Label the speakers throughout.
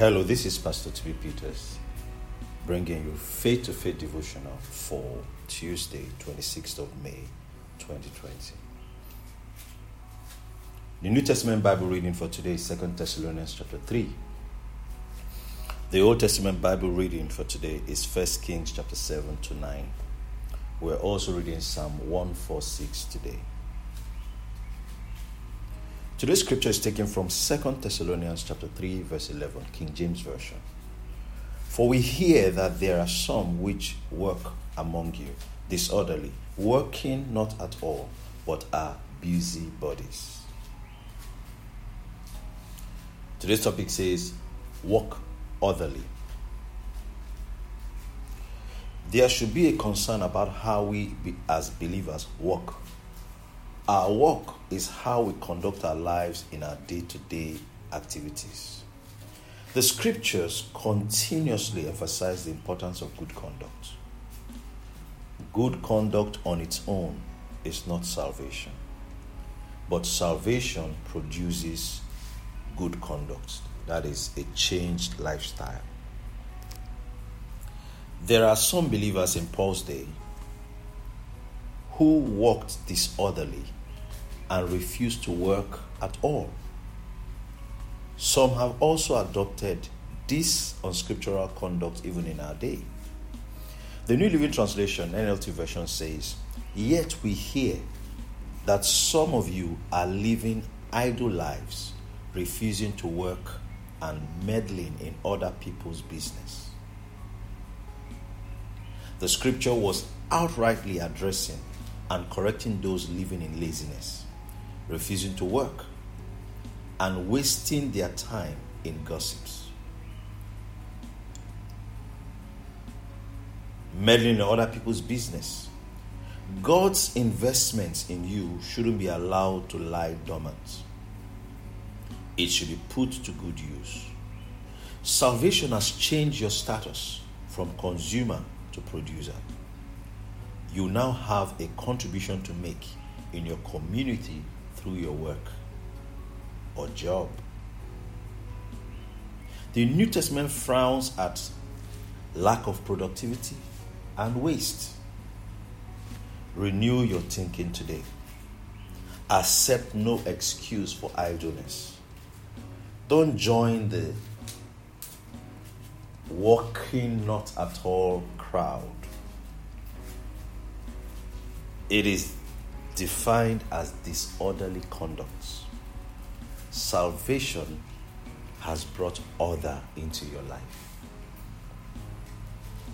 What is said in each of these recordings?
Speaker 1: Hello, this is Pastor T.B. Peters bringing you faith to faith devotional for Tuesday, 26th of May, 2020. The New Testament Bible reading for today is 2 Thessalonians chapter 3. The Old Testament Bible reading for today is 1 Kings chapter 7 to 9. We're also reading Psalm 146 today. Today's scripture is taken from 2 Thessalonians chapter 3 verse 11 King James version. For we hear that there are some which work among you disorderly, working not at all, but are busy bodies. Today's topic says work orderly. There should be a concern about how we as believers work our work is how we conduct our lives in our day to day activities. The scriptures continuously emphasize the importance of good conduct. Good conduct on its own is not salvation, but salvation produces good conduct. That is a changed lifestyle. There are some believers in Paul's day who walked disorderly and refuse to work at all. Some have also adopted this unscriptural conduct even in our day. The New Living Translation, NLT version says, Yet we hear that some of you are living idle lives, refusing to work and meddling in other people's business. The scripture was outrightly addressing and correcting those living in laziness refusing to work, and wasting their time in gossips. Meddling in other people's business. God's investments in you shouldn't be allowed to lie dormant. It should be put to good use. Salvation has changed your status from consumer to producer. You now have a contribution to make in your community through your work or job. The New Testament frowns at lack of productivity and waste. Renew your thinking today. Accept no excuse for idleness. Don't join the walking not at all crowd. It is defined as disorderly conduct. Salvation has brought order into your life.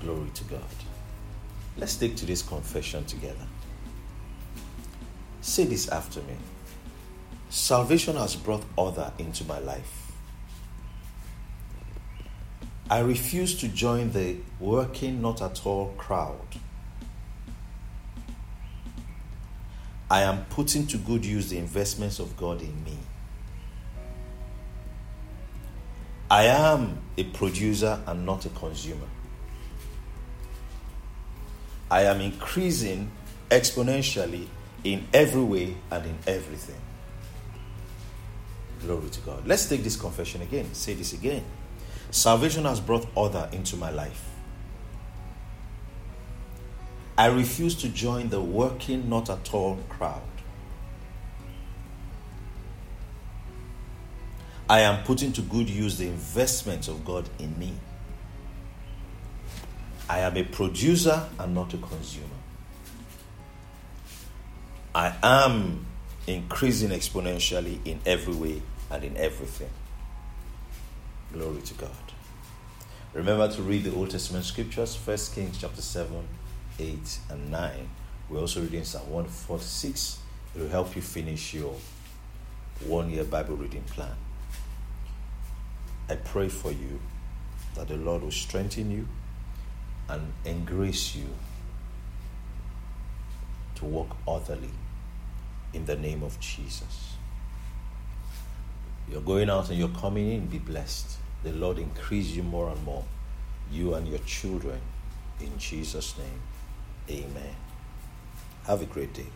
Speaker 1: Glory to God. Let's take today's confession together. Say this after me Salvation has brought order into my life. I refuse to join the working not at all crowd I am putting to good use the investments of God in me. I am a producer and not a consumer. I am increasing exponentially in every way and in everything. Glory to God. Let's take this confession again. Say this again. Salvation has brought order into my life. I refuse to join the working not at all crowd. I am putting to good use the investments of God in me. I am a producer and not a consumer. I am increasing exponentially in every way and in everything. Glory to God. Remember to read the Old Testament scriptures, 1 Kings chapter 7 8, and 9. We're also reading Psalm 146. It will help you finish your one year Bible reading plan. I pray for you that the Lord will strengthen you and embrace you to walk orderly in the name of Jesus. You're going out and you're coming in, be blessed. The Lord increase you more and more, you and your children, in Jesus' name. Amen. Have a great day.